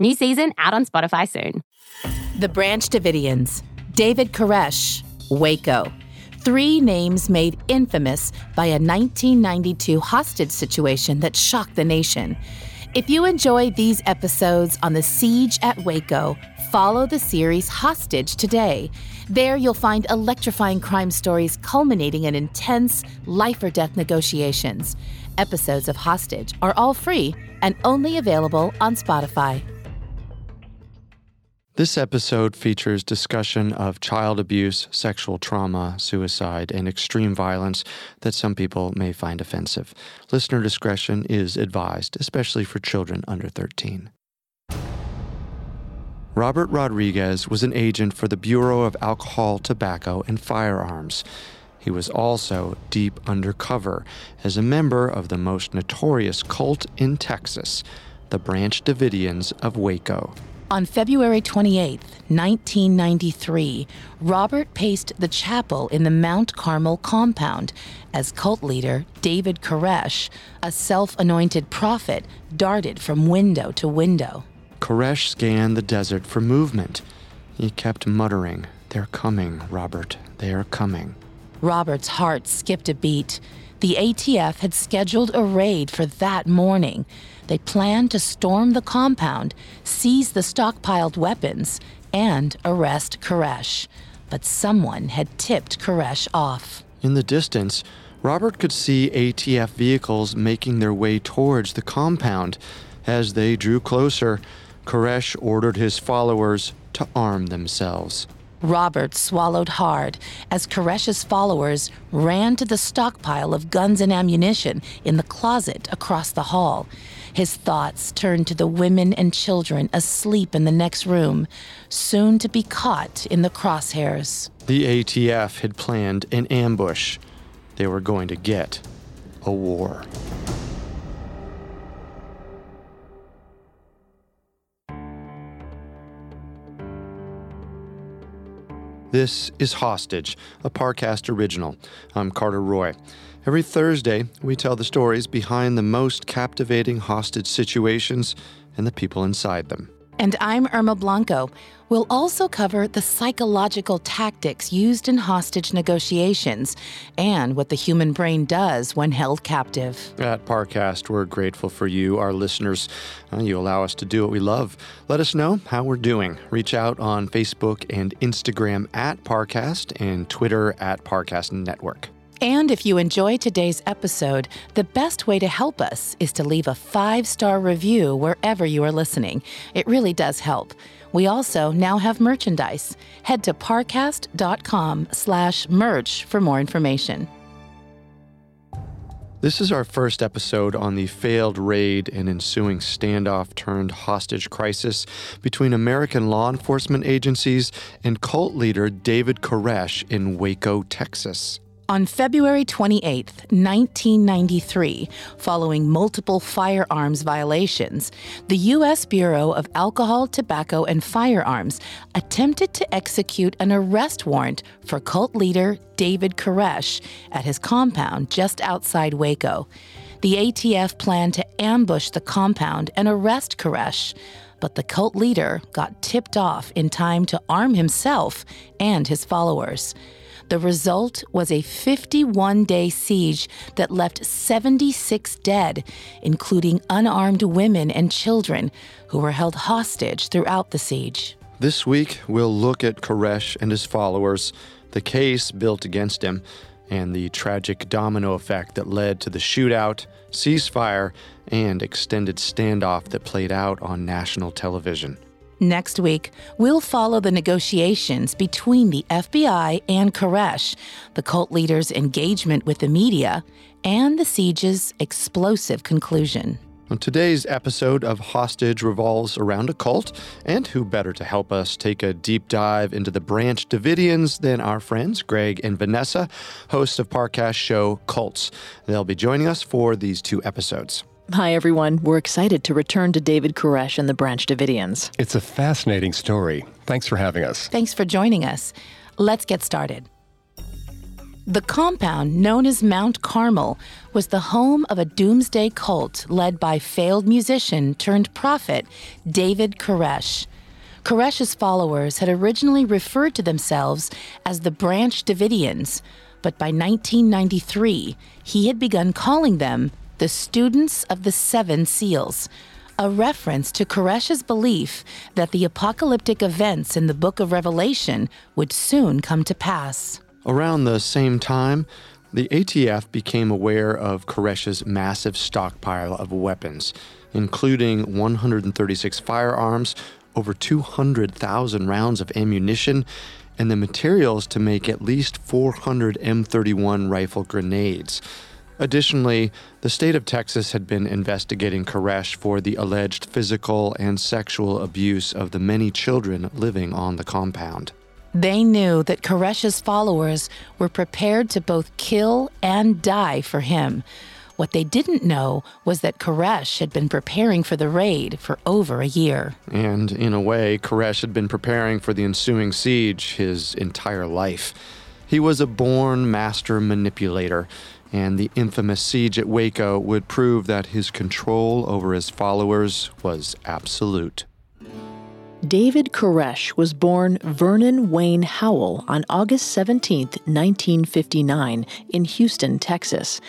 New season out on Spotify soon. The Branch Davidians, David Koresh, Waco. Three names made infamous by a 1992 hostage situation that shocked the nation. If you enjoy these episodes on the siege at Waco, follow the series Hostage today. There you'll find electrifying crime stories culminating in intense life or death negotiations. Episodes of Hostage are all free and only available on Spotify. This episode features discussion of child abuse, sexual trauma, suicide, and extreme violence that some people may find offensive. Listener discretion is advised, especially for children under 13. Robert Rodriguez was an agent for the Bureau of Alcohol, Tobacco, and Firearms. He was also deep undercover as a member of the most notorious cult in Texas, the Branch Davidians of Waco. On February 28, 1993, Robert paced the chapel in the Mount Carmel compound as cult leader David Koresh, a self anointed prophet, darted from window to window. Koresh scanned the desert for movement. He kept muttering, They're coming, Robert, they're coming. Robert's heart skipped a beat. The ATF had scheduled a raid for that morning. They planned to storm the compound, seize the stockpiled weapons, and arrest Koresh. But someone had tipped Koresh off. In the distance, Robert could see ATF vehicles making their way towards the compound. As they drew closer, Koresh ordered his followers to arm themselves. Robert swallowed hard as Koresh's followers ran to the stockpile of guns and ammunition in the closet across the hall. His thoughts turned to the women and children asleep in the next room, soon to be caught in the crosshairs. The ATF had planned an ambush. They were going to get a war. This is Hostage, a Parcast original. I'm Carter Roy. Every Thursday, we tell the stories behind the most captivating hostage situations and the people inside them. And I'm Irma Blanco. We'll also cover the psychological tactics used in hostage negotiations and what the human brain does when held captive. At Parcast, we're grateful for you, our listeners. Uh, you allow us to do what we love. Let us know how we're doing. Reach out on Facebook and Instagram at Parcast and Twitter at Parcast Network. And if you enjoy today's episode, the best way to help us is to leave a five star review wherever you are listening. It really does help. We also now have merchandise. Head to parcast.com slash merch for more information. This is our first episode on the failed raid and ensuing standoff turned hostage crisis between American law enforcement agencies and cult leader David Koresh in Waco, Texas. On February 28, 1993, following multiple firearms violations, the U.S. Bureau of Alcohol, Tobacco, and Firearms attempted to execute an arrest warrant for cult leader David Koresh at his compound just outside Waco. The ATF planned to ambush the compound and arrest Koresh, but the cult leader got tipped off in time to arm himself and his followers. The result was a 51 day siege that left 76 dead, including unarmed women and children who were held hostage throughout the siege. This week, we'll look at Koresh and his followers, the case built against him, and the tragic domino effect that led to the shootout, ceasefire, and extended standoff that played out on national television. Next week, we'll follow the negotiations between the FBI and Koresh, the cult leader's engagement with the media, and the siege's explosive conclusion. Today's episode of Hostage revolves around a cult, and who better to help us take a deep dive into the Branch Davidians than our friends Greg and Vanessa, hosts of Parcast show Cults. They'll be joining us for these two episodes. Hi, everyone. We're excited to return to David Koresh and the Branch Davidians. It's a fascinating story. Thanks for having us. Thanks for joining us. Let's get started. The compound, known as Mount Carmel, was the home of a doomsday cult led by failed musician turned prophet David Koresh. Koresh's followers had originally referred to themselves as the Branch Davidians, but by 1993, he had begun calling them the students of the seven seals, a reference to Koresh's belief that the apocalyptic events in the book of Revelation would soon come to pass. Around the same time, the ATF became aware of Koresh's massive stockpile of weapons, including 136 firearms, over 200,000 rounds of ammunition, and the materials to make at least 400 M31 rifle grenades. Additionally, the state of Texas had been investigating Koresh for the alleged physical and sexual abuse of the many children living on the compound. They knew that Koresh's followers were prepared to both kill and die for him. What they didn't know was that Koresh had been preparing for the raid for over a year. And in a way, Koresh had been preparing for the ensuing siege his entire life. He was a born master manipulator and the infamous siege at Waco would prove that his control over his followers was absolute. David Koresh was born Vernon Wayne Howell on August 17, 1959, in Houston, Texas.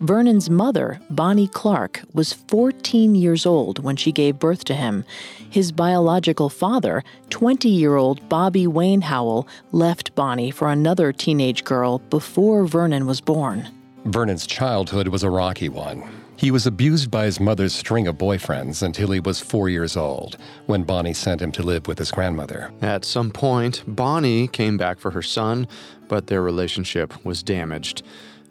Vernon's mother, Bonnie Clark, was 14 years old when she gave birth to him. His biological father, 20 year old Bobby Wayne Howell, left Bonnie for another teenage girl before Vernon was born. Vernon's childhood was a rocky one. He was abused by his mother's string of boyfriends until he was four years old, when Bonnie sent him to live with his grandmother. At some point, Bonnie came back for her son, but their relationship was damaged.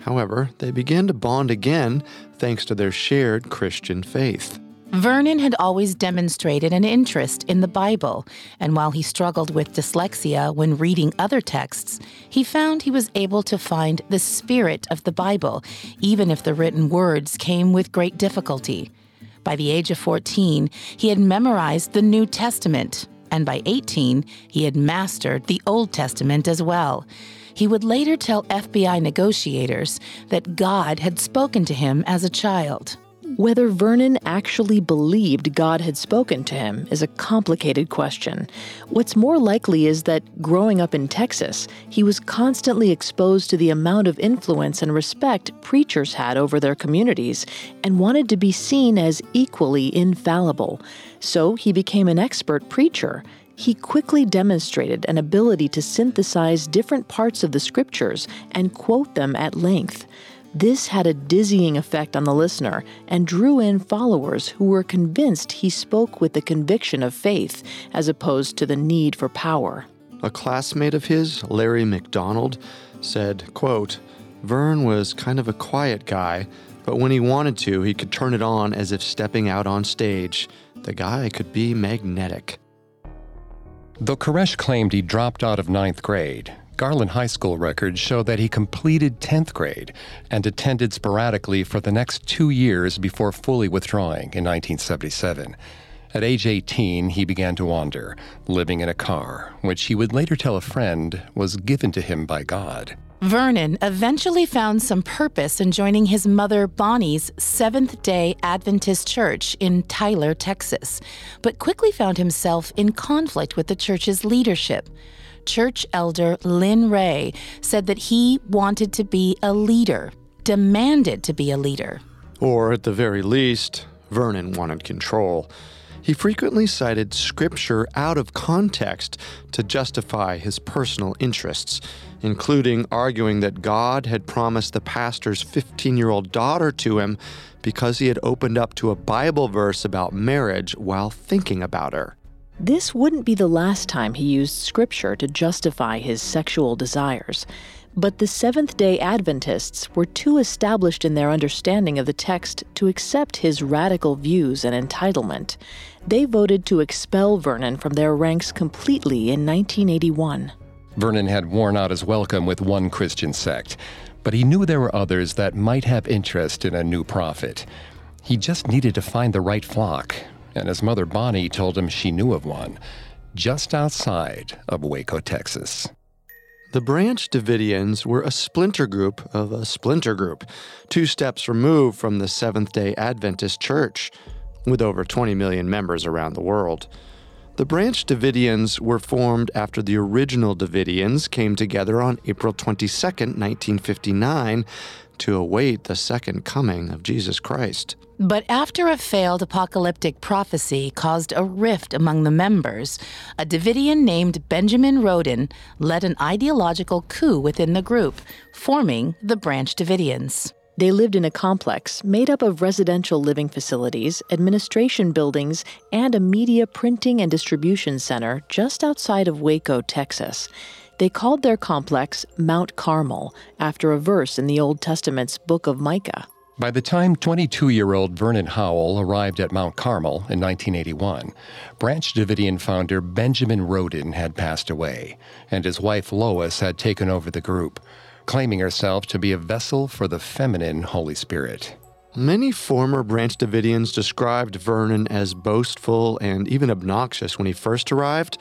However, they began to bond again thanks to their shared Christian faith. Vernon had always demonstrated an interest in the Bible, and while he struggled with dyslexia when reading other texts, he found he was able to find the spirit of the Bible, even if the written words came with great difficulty. By the age of 14, he had memorized the New Testament, and by 18, he had mastered the Old Testament as well. He would later tell FBI negotiators that God had spoken to him as a child. Whether Vernon actually believed God had spoken to him is a complicated question. What's more likely is that growing up in Texas, he was constantly exposed to the amount of influence and respect preachers had over their communities and wanted to be seen as equally infallible. So he became an expert preacher. He quickly demonstrated an ability to synthesize different parts of the scriptures and quote them at length. This had a dizzying effect on the listener and drew in followers who were convinced he spoke with the conviction of faith as opposed to the need for power. A classmate of his, Larry McDonald, said, quote, Vern was kind of a quiet guy, but when he wanted to, he could turn it on as if stepping out on stage. The guy could be magnetic. Though Koresh claimed he dropped out of ninth grade, Garland High School records show that he completed 10th grade and attended sporadically for the next two years before fully withdrawing in 1977. At age 18, he began to wander, living in a car, which he would later tell a friend was given to him by God. Vernon eventually found some purpose in joining his mother Bonnie's Seventh day Adventist Church in Tyler, Texas, but quickly found himself in conflict with the church's leadership. Church elder Lynn Ray said that he wanted to be a leader, demanded to be a leader. Or at the very least, Vernon wanted control. He frequently cited scripture out of context to justify his personal interests including arguing that God had promised the pastor's 15 year old daughter to him because he had opened up to a Bible verse about marriage while thinking about her. This wouldn't be the last time he used scripture to justify his sexual desires. But the Seventh day Adventists were too established in their understanding of the text to accept his radical views and entitlement. They voted to expel Vernon from their ranks completely in 1981. Vernon had worn out his welcome with one Christian sect, but he knew there were others that might have interest in a new prophet. He just needed to find the right flock, and his mother Bonnie told him she knew of one just outside of Waco, Texas. The Branch Davidians were a splinter group of a splinter group, two steps removed from the Seventh day Adventist Church, with over 20 million members around the world. The Branch Davidians were formed after the original Davidians came together on April 22, 1959, to await the second coming of Jesus Christ. But after a failed apocalyptic prophecy caused a rift among the members, a Davidian named Benjamin Roden led an ideological coup within the group, forming the Branch Davidians. They lived in a complex made up of residential living facilities, administration buildings, and a media printing and distribution center just outside of Waco, Texas. They called their complex Mount Carmel after a verse in the Old Testament's book of Micah. By the time 22 year old Vernon Howell arrived at Mount Carmel in 1981, Branch Davidian founder Benjamin Roden had passed away, and his wife Lois had taken over the group claiming herself to be a vessel for the feminine Holy Spirit. Many former Branch Davidians described Vernon as boastful and even obnoxious when he first arrived,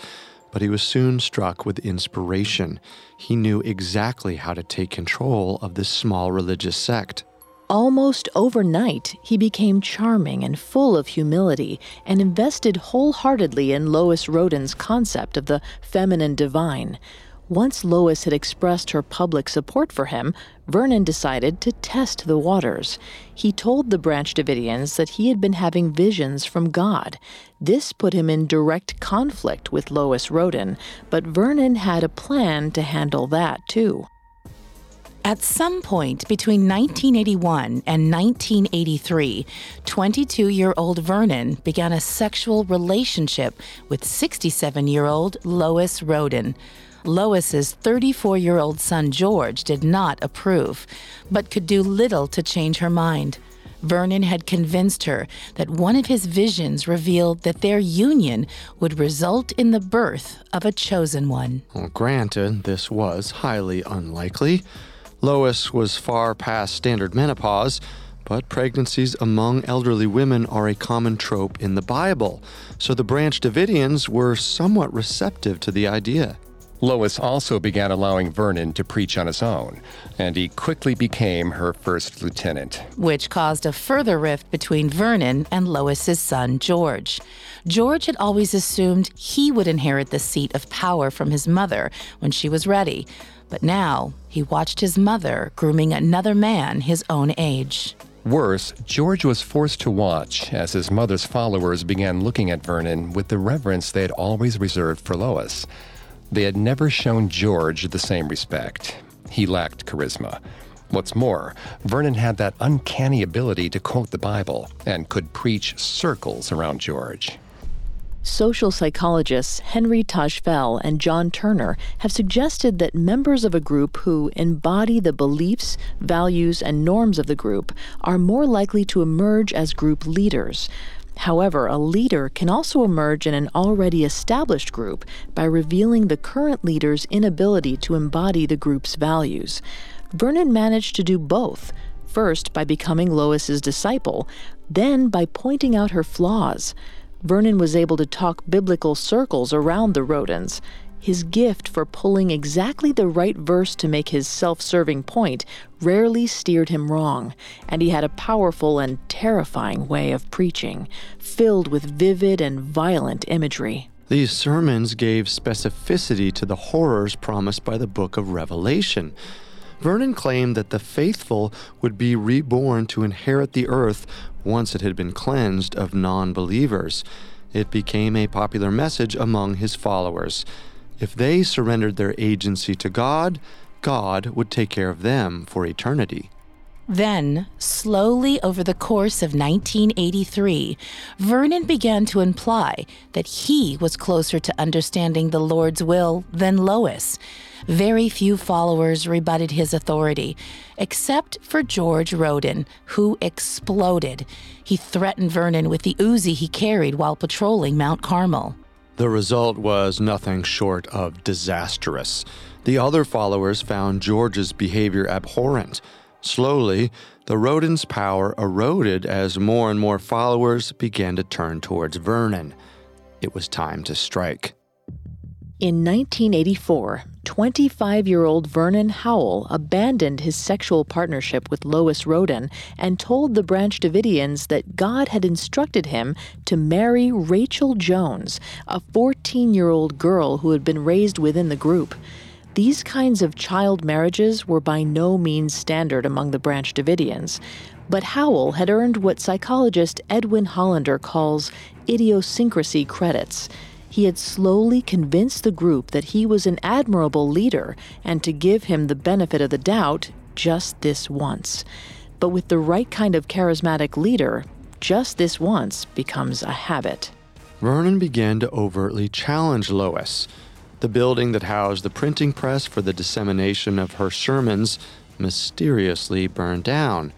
but he was soon struck with inspiration. He knew exactly how to take control of this small religious sect. Almost overnight, he became charming and full of humility and invested wholeheartedly in Lois Roden's concept of the feminine divine. Once Lois had expressed her public support for him, Vernon decided to test the waters. He told the Branch Davidians that he had been having visions from God. This put him in direct conflict with Lois Roden, but Vernon had a plan to handle that too. At some point between 1981 and 1983, 22 year old Vernon began a sexual relationship with 67 year old Lois Roden. Lois's 34 year old son George did not approve, but could do little to change her mind. Vernon had convinced her that one of his visions revealed that their union would result in the birth of a chosen one. Well, granted, this was highly unlikely. Lois was far past standard menopause, but pregnancies among elderly women are a common trope in the Bible, so the Branch Davidians were somewhat receptive to the idea. Lois also began allowing Vernon to preach on his own, and he quickly became her first lieutenant. Which caused a further rift between Vernon and Lois's son, George. George had always assumed he would inherit the seat of power from his mother when she was ready, but now he watched his mother grooming another man his own age. Worse, George was forced to watch as his mother's followers began looking at Vernon with the reverence they had always reserved for Lois. They had never shown George the same respect. He lacked charisma. What's more, Vernon had that uncanny ability to quote the Bible and could preach circles around George. Social psychologists Henry Tajfel and John Turner have suggested that members of a group who embody the beliefs, values, and norms of the group are more likely to emerge as group leaders. However, a leader can also emerge in an already established group by revealing the current leader's inability to embody the group's values. Vernon managed to do both, first by becoming Lois's disciple, then by pointing out her flaws. Vernon was able to talk biblical circles around the Rodens. His gift for pulling exactly the right verse to make his self serving point rarely steered him wrong, and he had a powerful and terrifying way of preaching, filled with vivid and violent imagery. These sermons gave specificity to the horrors promised by the book of Revelation. Vernon claimed that the faithful would be reborn to inherit the earth once it had been cleansed of non believers. It became a popular message among his followers. If they surrendered their agency to God, God would take care of them for eternity. Then, slowly over the course of 1983, Vernon began to imply that he was closer to understanding the Lord's will than Lois. Very few followers rebutted his authority, except for George Roden, who exploded. He threatened Vernon with the Uzi he carried while patrolling Mount Carmel. The result was nothing short of disastrous. The other followers found George's behavior abhorrent. Slowly, the Roden's power eroded as more and more followers began to turn towards Vernon. It was time to strike. In 1984, 25 year old Vernon Howell abandoned his sexual partnership with Lois Roden and told the Branch Davidians that God had instructed him to marry Rachel Jones, a 14 year old girl who had been raised within the group. These kinds of child marriages were by no means standard among the Branch Davidians, but Howell had earned what psychologist Edwin Hollander calls idiosyncrasy credits. He had slowly convinced the group that he was an admirable leader and to give him the benefit of the doubt just this once. But with the right kind of charismatic leader, just this once becomes a habit. Vernon began to overtly challenge Lois. The building that housed the printing press for the dissemination of her sermons mysteriously burned down.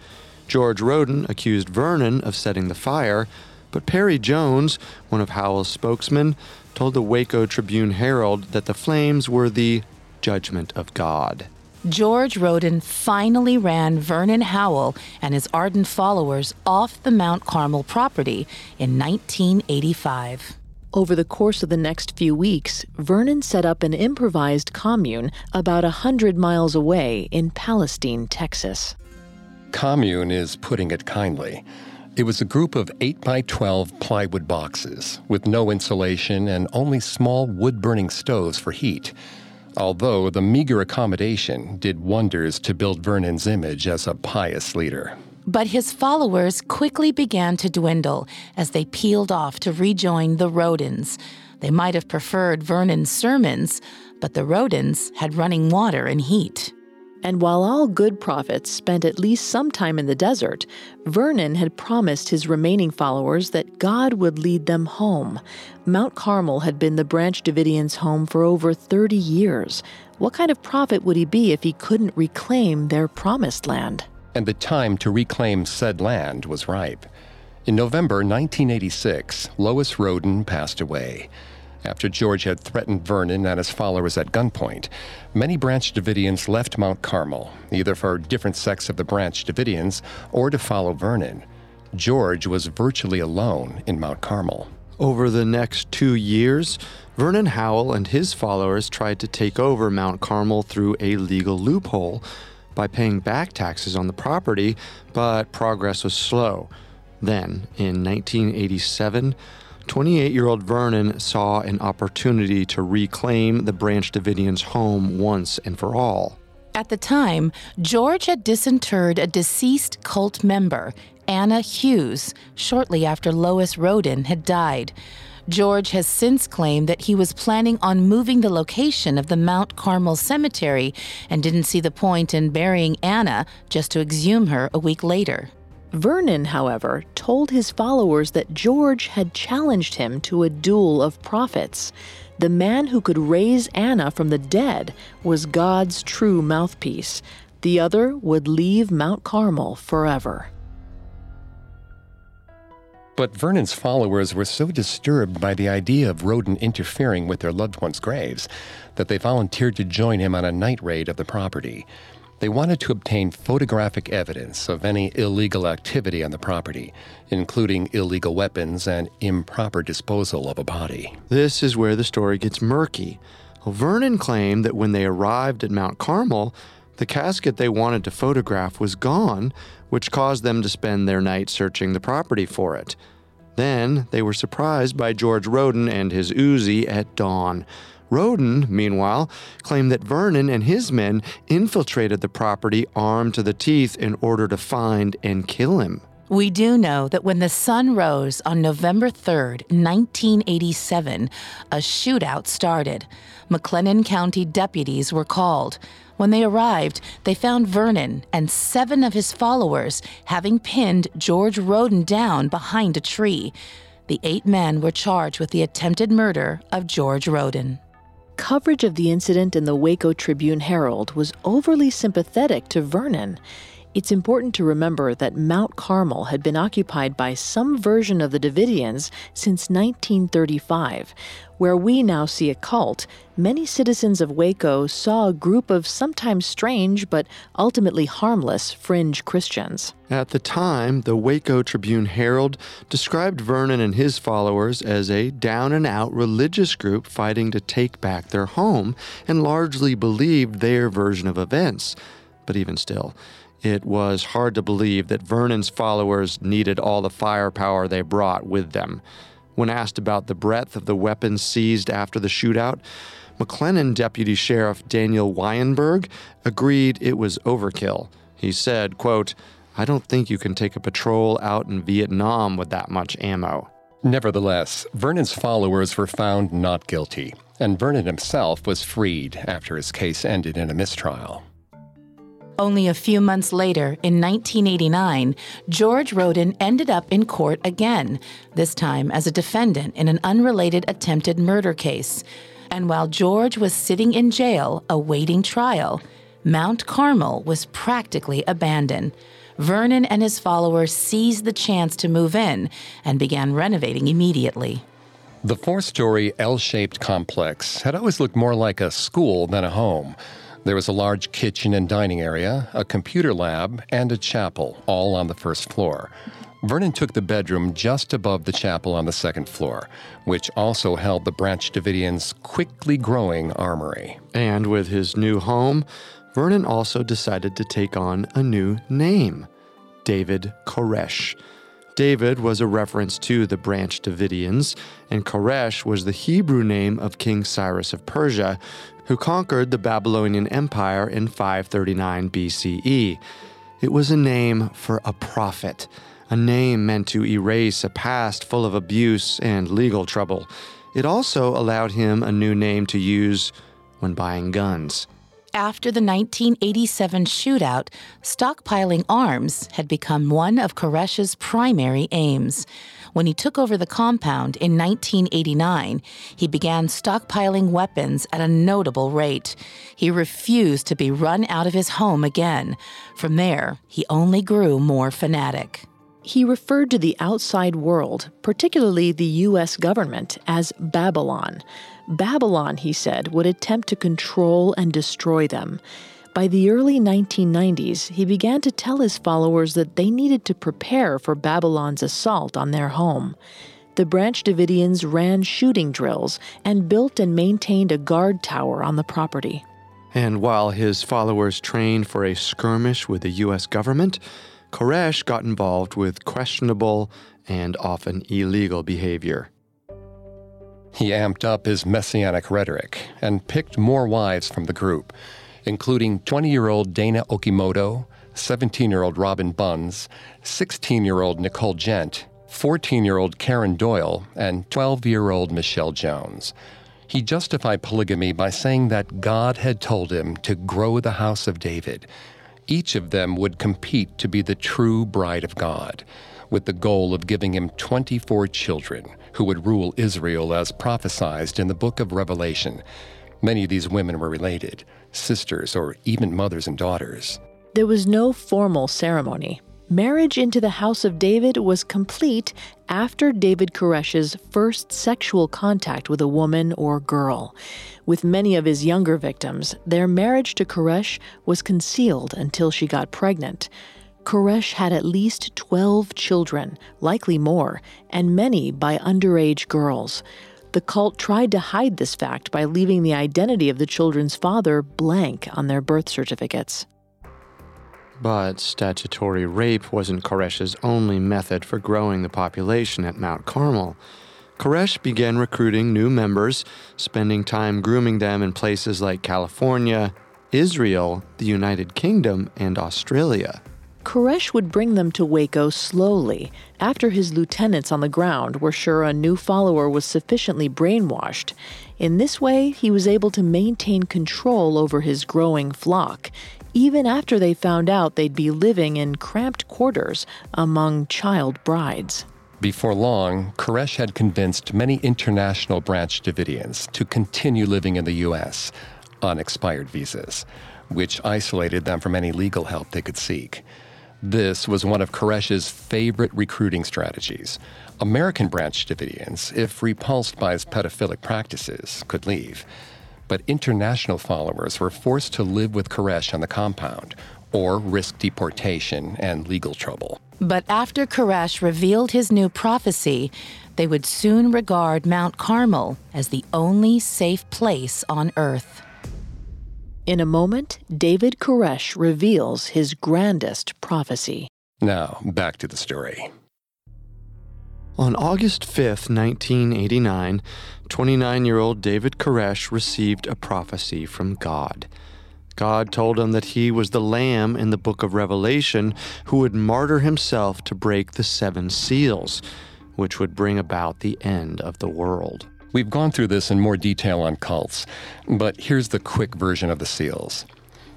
George Roden accused Vernon of setting the fire, but Perry Jones, one of Howell's spokesmen, told the Waco Tribune Herald that the flames were the judgment of God. George Roden finally ran Vernon Howell and his ardent followers off the Mount Carmel property in 1985. Over the course of the next few weeks, Vernon set up an improvised commune about a hundred miles away in Palestine, Texas. Commune is putting it kindly. It was a group of 8 by 12 plywood boxes with no insulation and only small wood burning stoves for heat. Although the meager accommodation did wonders to build Vernon's image as a pious leader. But his followers quickly began to dwindle as they peeled off to rejoin the Rodens. They might have preferred Vernon's sermons, but the Rodens had running water and heat. And while all good prophets spent at least some time in the desert, Vernon had promised his remaining followers that God would lead them home. Mount Carmel had been the Branch Davidians' home for over 30 years. What kind of prophet would he be if he couldn't reclaim their promised land? And the time to reclaim said land was ripe. In November 1986, Lois Roden passed away after George had threatened Vernon and his followers at gunpoint. Many Branch Davidians left Mount Carmel, either for different sects of the Branch Davidians or to follow Vernon. George was virtually alone in Mount Carmel. Over the next two years, Vernon Howell and his followers tried to take over Mount Carmel through a legal loophole by paying back taxes on the property, but progress was slow. Then, in 1987, 28 year old Vernon saw an opportunity to reclaim the Branch Davidians' home once and for all. At the time, George had disinterred a deceased cult member, Anna Hughes, shortly after Lois Roden had died. George has since claimed that he was planning on moving the location of the Mount Carmel Cemetery and didn't see the point in burying Anna just to exhume her a week later. Vernon, however, told his followers that George had challenged him to a duel of prophets. The man who could raise Anna from the dead was God's true mouthpiece. The other would leave Mount Carmel forever. But Vernon's followers were so disturbed by the idea of Roden interfering with their loved ones' graves that they volunteered to join him on a night raid of the property. They wanted to obtain photographic evidence of any illegal activity on the property, including illegal weapons and improper disposal of a body. This is where the story gets murky. Vernon claimed that when they arrived at Mount Carmel, the casket they wanted to photograph was gone, which caused them to spend their night searching the property for it. Then they were surprised by George Roden and his Uzi at dawn. Roden, meanwhile, claimed that Vernon and his men infiltrated the property armed to the teeth in order to find and kill him. We do know that when the sun rose on November 3rd, 1987, a shootout started. McLennan County deputies were called. When they arrived, they found Vernon and seven of his followers having pinned George Roden down behind a tree. The eight men were charged with the attempted murder of George Roden. Coverage of the incident in the Waco Tribune Herald was overly sympathetic to Vernon. It's important to remember that Mount Carmel had been occupied by some version of the Davidians since 1935. Where we now see a cult, many citizens of Waco saw a group of sometimes strange but ultimately harmless fringe Christians. At the time, the Waco Tribune Herald described Vernon and his followers as a down and out religious group fighting to take back their home and largely believed their version of events. But even still, it was hard to believe that Vernon's followers needed all the firepower they brought with them. When asked about the breadth of the weapons seized after the shootout, McLennan Deputy Sheriff Daniel Weinberg agreed it was overkill. He said, quote, I don't think you can take a patrol out in Vietnam with that much ammo. Nevertheless, Vernon's followers were found not guilty, and Vernon himself was freed after his case ended in a mistrial. Only a few months later, in 1989, George Roden ended up in court again, this time as a defendant in an unrelated attempted murder case. And while George was sitting in jail awaiting trial, Mount Carmel was practically abandoned. Vernon and his followers seized the chance to move in and began renovating immediately. The four story L shaped complex had always looked more like a school than a home. There was a large kitchen and dining area, a computer lab, and a chapel, all on the first floor. Vernon took the bedroom just above the chapel on the second floor, which also held the Branch Davidians' quickly growing armory. And with his new home, Vernon also decided to take on a new name David Koresh. David was a reference to the Branch Davidians, and Koresh was the Hebrew name of King Cyrus of Persia, who conquered the Babylonian Empire in 539 BCE. It was a name for a prophet, a name meant to erase a past full of abuse and legal trouble. It also allowed him a new name to use when buying guns. After the 1987 shootout, stockpiling arms had become one of Koresh's primary aims. When he took over the compound in 1989, he began stockpiling weapons at a notable rate. He refused to be run out of his home again. From there, he only grew more fanatic. He referred to the outside world, particularly the U.S. government, as Babylon. Babylon, he said, would attempt to control and destroy them. By the early 1990s, he began to tell his followers that they needed to prepare for Babylon's assault on their home. The Branch Davidians ran shooting drills and built and maintained a guard tower on the property. And while his followers trained for a skirmish with the U.S. government, Koresh got involved with questionable and often illegal behavior. He amped up his messianic rhetoric and picked more wives from the group including 20 year old Dana Okimoto, 17 year old Robyn Bunds, 16 year old Nicole Gent, 14 year old Karen Doyle, and 12 year old Michelle Jones. He justified polygamy by saying that God had told him to grow the house of David. Each of them would compete to be the true bride of God, with the goal of giving him 24 children who would rule Israel as prophesied in the book of Revelation. Many of these women were related sisters, or even mothers and daughters. There was no formal ceremony. Marriage into the house of David was complete after David Koresh's first sexual contact with a woman or girl. With many of his younger victims, their marriage to Koresh was concealed until she got pregnant. Koresh had at least 12 children, likely more, and many by underage girls. The cult tried to hide this fact by leaving the identity of the children's father blank on their birth certificates. But statutory rape wasn't Koresh's only method for growing the population at Mount Carmel. Koresh began recruiting new members, spending time grooming them in places like California, Israel, the United Kingdom, and Australia. Koresh would bring them to Waco slowly, after his lieutenants on the ground were sure a new follower was sufficiently brainwashed. In this way, he was able to maintain control over his growing flock, even after they found out they'd be living in cramped quarters among child brides. Before long, Koresh had convinced many international branch Davidians to continue living in the U.S. on expired visas, which isolated them from any legal help they could seek. This was one of Koresh's favorite recruiting strategies. American branch Davidians, if repulsed by his pedophilic practices, could leave. But international followers were forced to live with Koresh on the compound or risk deportation and legal trouble. But after Koresh revealed his new prophecy, they would soon regard Mount Carmel as the only safe place on earth. In a moment, David Koresh reveals his grandest prophecy. Now, back to the story. On August 5th, 1989, 29 year old David Koresh received a prophecy from God. God told him that he was the Lamb in the book of Revelation who would martyr himself to break the seven seals, which would bring about the end of the world. We've gone through this in more detail on cults, but here's the quick version of the seals.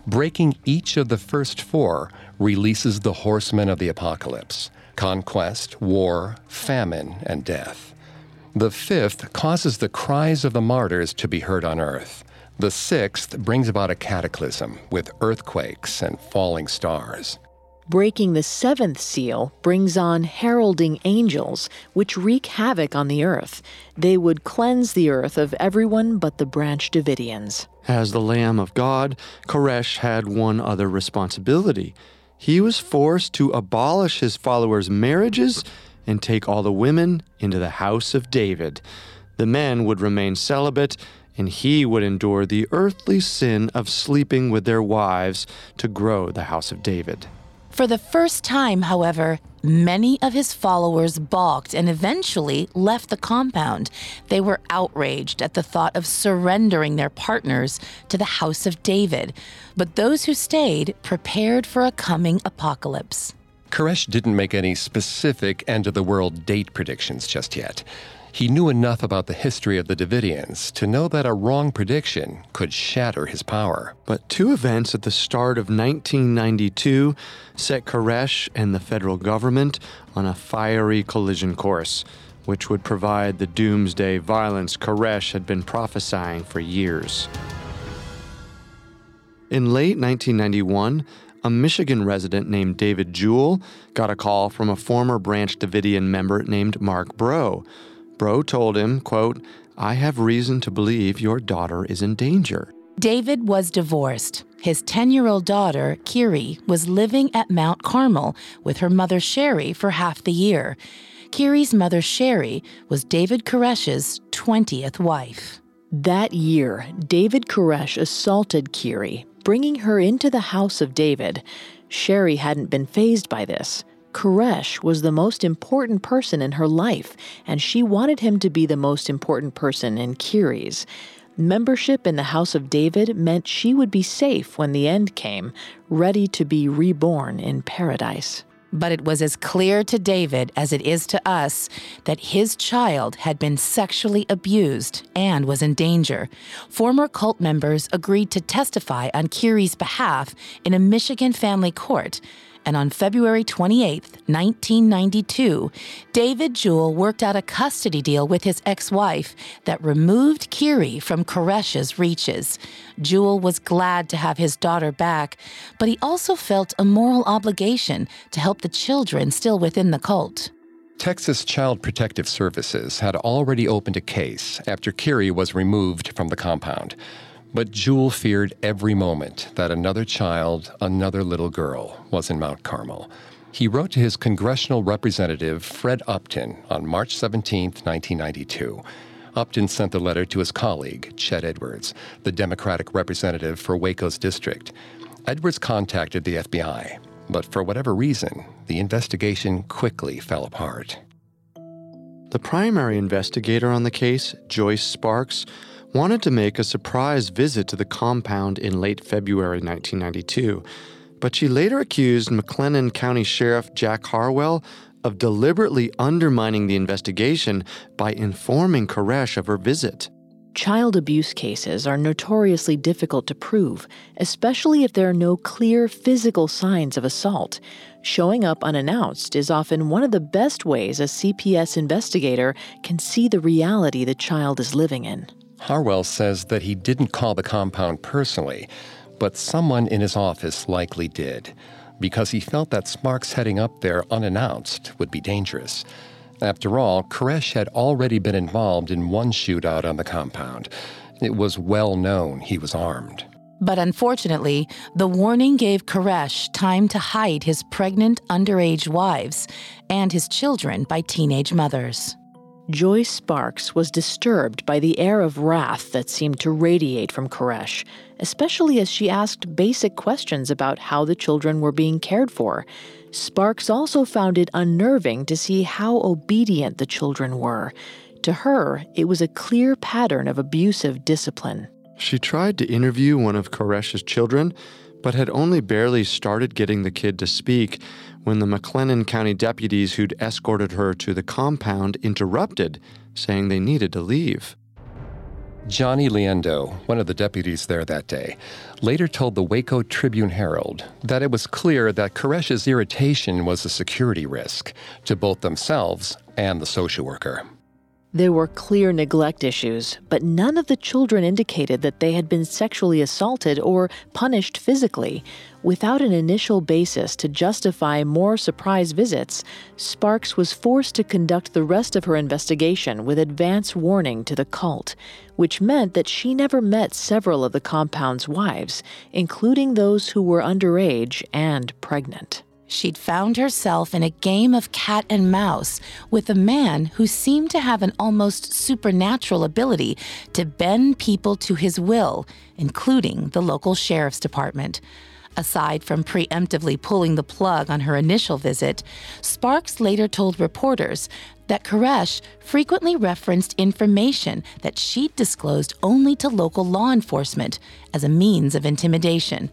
Breaking each of the first four releases the horsemen of the apocalypse conquest, war, famine, and death. The fifth causes the cries of the martyrs to be heard on earth. The sixth brings about a cataclysm with earthquakes and falling stars. Breaking the seventh seal brings on heralding angels, which wreak havoc on the earth. They would cleanse the earth of everyone but the branch Davidians. As the Lamb of God, Koresh had one other responsibility. He was forced to abolish his followers' marriages and take all the women into the house of David. The men would remain celibate, and he would endure the earthly sin of sleeping with their wives to grow the house of David. For the first time, however, many of his followers balked and eventually left the compound. They were outraged at the thought of surrendering their partners to the house of David. But those who stayed prepared for a coming apocalypse. Koresh didn't make any specific end of the world date predictions just yet. He knew enough about the history of the Davidians to know that a wrong prediction could shatter his power. But two events at the start of 1992 set Koresh and the federal government on a fiery collision course, which would provide the doomsday violence Koresh had been prophesying for years. In late 1991, a Michigan resident named David Jewell got a call from a former Branch Davidian member named Marc Breault Breault told him, quote, I have reason to believe your daughter is in danger. David was divorced. His 10 year old daughter, Kiri, was living at Mount Carmel with her mother, Sherry, for half the year. Kiri's mother, Sherry, was David Koresh's 20th wife. That year, David Koresh assaulted Kiri, bringing her into the house of David. Sherry hadn't been phased by this. Koresh was the most important person in her life, and she wanted him to be the most important person in Kiri's. Membership in the House of David meant she would be safe when the end came, ready to be reborn in paradise. But it was as clear to David as it is to us that his child had been sexually abused and was in danger. Former cult members agreed to testify on Kiri's behalf in a Michigan family court and on February 28, 1992, David Jewell worked out a custody deal with his ex wife that removed Kiri from Koresh's reaches. Jewell was glad to have his daughter back, but he also felt a moral obligation to help the children still within the cult. Texas Child Protective Services had already opened a case after Kiri was removed from the compound. But Jewell feared every moment that another child, another little girl, was in Mount Carmel. He wrote to his congressional representative, Fred Upton, on March 17, 1992. Upton sent the letter to his colleague, Chet Edwards, the Democratic representative for Waco's district. Edwards contacted the FBI, but for whatever reason, the investigation quickly fell apart. The primary investigator on the case, Joyce Sparks, wanted to make a surprise visit to the compound in late February 1992, but she later accused McLennan County Sheriff Jack Harwell of deliberately undermining the investigation by informing Koresh of her visit. Child abuse cases are notoriously difficult to prove, especially if there are no clear physical signs of assault. Showing up unannounced is often one of the best ways a CPS investigator can see the reality the child is living in. Harwell says that he didn't call the compound personally, but someone in his office likely did, because he felt that Sparks heading up there unannounced would be dangerous. After all, Koresh had already been involved in one shootout on the compound. It was well known he was armed. But unfortunately, the warning gave Koresh time to hide his pregnant underage wives and his children by teenage mothers. Joyce Sparks was disturbed by the air of wrath that seemed to radiate from Koresh, especially as she asked basic questions about how the children were being cared for. Sparks also found it unnerving to see how obedient the children were. To her, it was a clear pattern of abusive discipline. She tried to interview one of Koresh's children, but had only barely started getting the kid to speak when the McLennan County deputies who'd escorted her to the compound interrupted, saying they needed to leave. Johnny Liendo, one of the deputies there that day, later told the Waco Tribune Herald that it was clear that Koresh's irritation was a security risk to both themselves and the social worker. There were clear neglect issues, but none of the children indicated that they had been sexually assaulted or punished physically. Without an initial basis to justify more surprise visits, Sparks was forced to conduct the rest of her investigation with advance warning to the cult, which meant that she never met several of the compound's wives, including those who were underage and pregnant she'd found herself in a game of cat and mouse with a man who seemed to have an almost supernatural ability to bend people to his will, including the local sheriff's department. Aside from preemptively pulling the plug on her initial visit, Sparks later told reporters that Koresh frequently referenced information that she'd disclosed only to local law enforcement as a means of intimidation.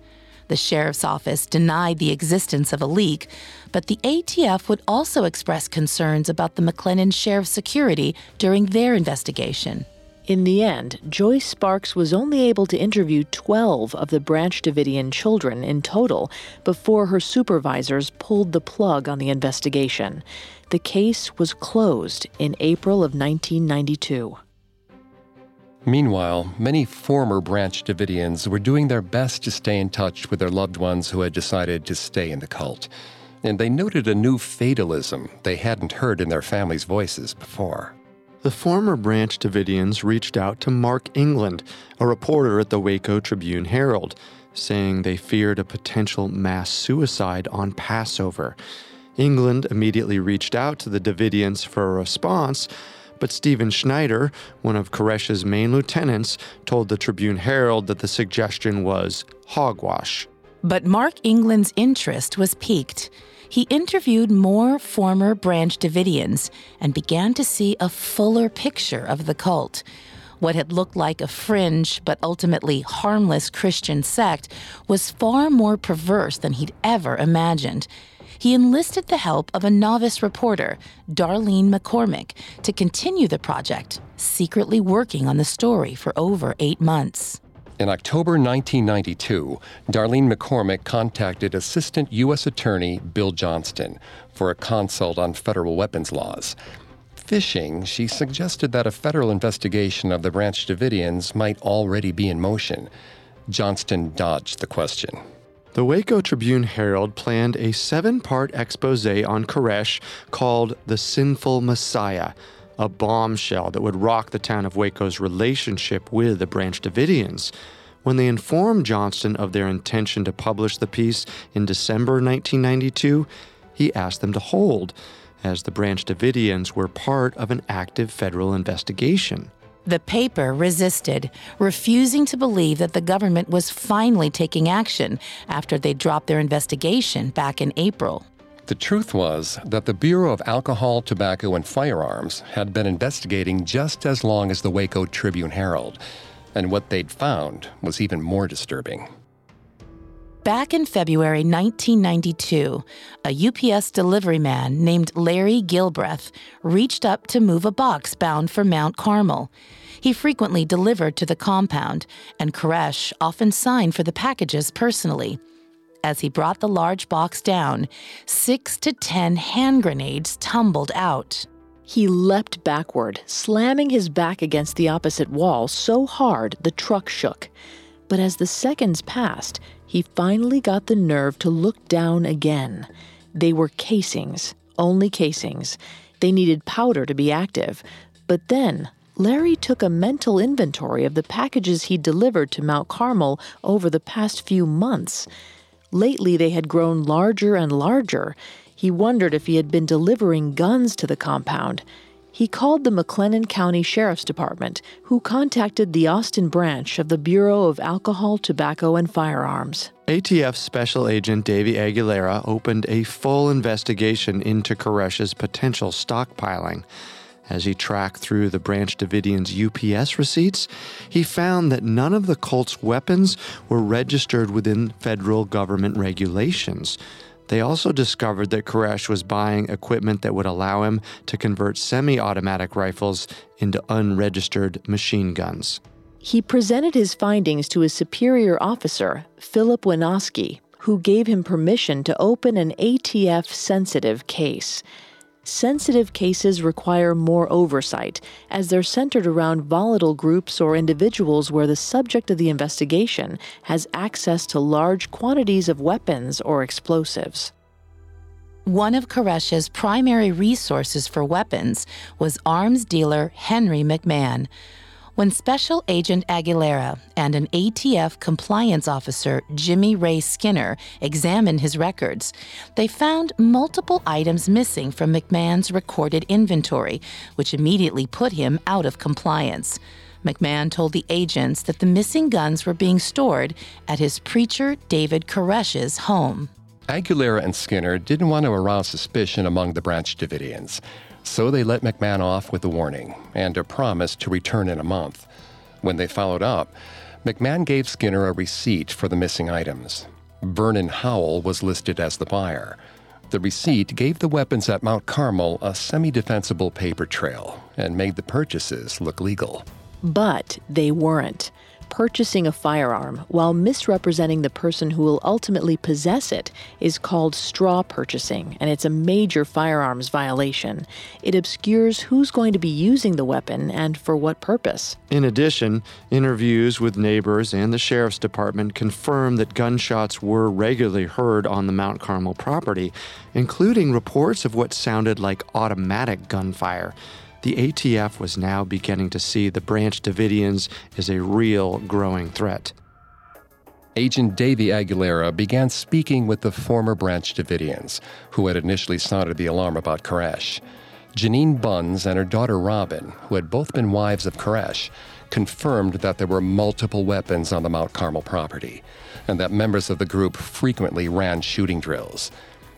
The sheriff's office denied the existence of a leak, but the ATF would also express concerns about the McLennan sheriff's security during their investigation. In the end, Joyce Sparks was only able to interview 12 of the Branch Davidian children in total before her supervisors pulled the plug on the investigation. The case was closed in April of 1992. Meanwhile, many former Branch Davidians were doing their best to stay in touch with their loved ones who had decided to stay in the cult. And they noted a new fatalism they hadn't heard in their families' voices before. The former Branch Davidians reached out to Mark England, a reporter at the Waco Tribune Herald, saying they feared a potential mass suicide on Passover. England immediately reached out to the Davidians for a response, but Stephen Schneider, one of Koresh's main lieutenants, told the Tribune Herald that the suggestion was hogwash. But Mark England's interest was piqued. He interviewed more former Branch Davidians and began to see a fuller picture of the cult. What had looked like a fringe but ultimately harmless Christian sect was far more perverse than he'd ever imagined he enlisted the help of a novice reporter, Darlene McCormick, to continue the project, secretly working on the story for over eight months. In October 1992, Darlene McCormick contacted Assistant U.S. Attorney Bill Johnston for a consult on federal weapons laws. Fishing, she suggested that a federal investigation of the Branch Davidians might already be in motion. Johnston dodged the question. The Waco Tribune Herald planned a seven part expose on Koresh called The Sinful Messiah, a bombshell that would rock the town of Waco's relationship with the Branch Davidians. When they informed Johnston of their intention to publish the piece in December 1992, he asked them to hold, as the Branch Davidians were part of an active federal investigation. The paper resisted, refusing to believe that the government was finally taking action after they dropped their investigation back in April. The truth was that the Bureau of Alcohol, Tobacco, and Firearms had been investigating just as long as the Waco Tribune Herald, and what they'd found was even more disturbing. Back in February 1992, a UPS delivery man named Larry Gilbreth reached up to move a box bound for Mount Carmel. He frequently delivered to the compound, and Koresh often signed for the packages personally. As he brought the large box down, six to ten hand grenades tumbled out. He leapt backward, slamming his back against the opposite wall so hard the truck shook. But as the seconds passed, he finally got the nerve to look down again. They were casings, only casings. They needed powder to be active. But then, Larry took a mental inventory of the packages he'd delivered to Mount Carmel over the past few months. Lately, they had grown larger and larger. He wondered if he had been delivering guns to the compound. He called the McLennan County Sheriff's Department, who contacted the Austin branch of the Bureau of Alcohol, Tobacco, and Firearms. ATF Special Agent Davey Aguilera opened a full investigation into Koresh's potential stockpiling. As he tracked through the Branch Davidians' UPS receipts, he found that none of the cult's weapons were registered within federal government regulations. They also discovered that Koresh was buying equipment that would allow him to convert semi automatic rifles into unregistered machine guns. He presented his findings to his superior officer, Philip Winoski, who gave him permission to open an ATF sensitive case sensitive cases require more oversight, as they're centered around volatile groups or individuals where the subject of the investigation has access to large quantities of weapons or explosives. One of Koresh's primary resources for weapons was arms dealer Henry McMahon, when Special Agent Aguilera and an ATF compliance officer, Jimmy Ray Skinner, examined his records, they found multiple items missing from McMahon's recorded inventory, which immediately put him out of compliance. McMahon told the agents that the missing guns were being stored at his preacher David Koresh's home. Aguilera and Skinner didn't want to arouse suspicion among the Branch Davidians. So they let McMahon off with a warning and a promise to return in a month. When they followed up, McMahon gave Skinner a receipt for the missing items. Vernon Howell was listed as the buyer. The receipt gave the weapons at Mount Carmel a semi defensible paper trail and made the purchases look legal. But they weren't purchasing a firearm while misrepresenting the person who will ultimately possess it is called straw purchasing, and it's a major firearms violation. It obscures who's going to be using the weapon and for what purpose. In addition, interviews with neighbors and the sheriff's department confirm that gunshots were regularly heard on the Mount Carmel property, including reports of what sounded like automatic gunfire the ATF was now beginning to see the Branch Davidians as a real growing threat. Agent Davey Aguilera began speaking with the former Branch Davidians, who had initially sounded the alarm about Koresh. Janine Bunds and her daughter Robyn, who had both been wives of Koresh, confirmed that there were multiple weapons on the Mount Carmel property, and that members of the group frequently ran shooting drills.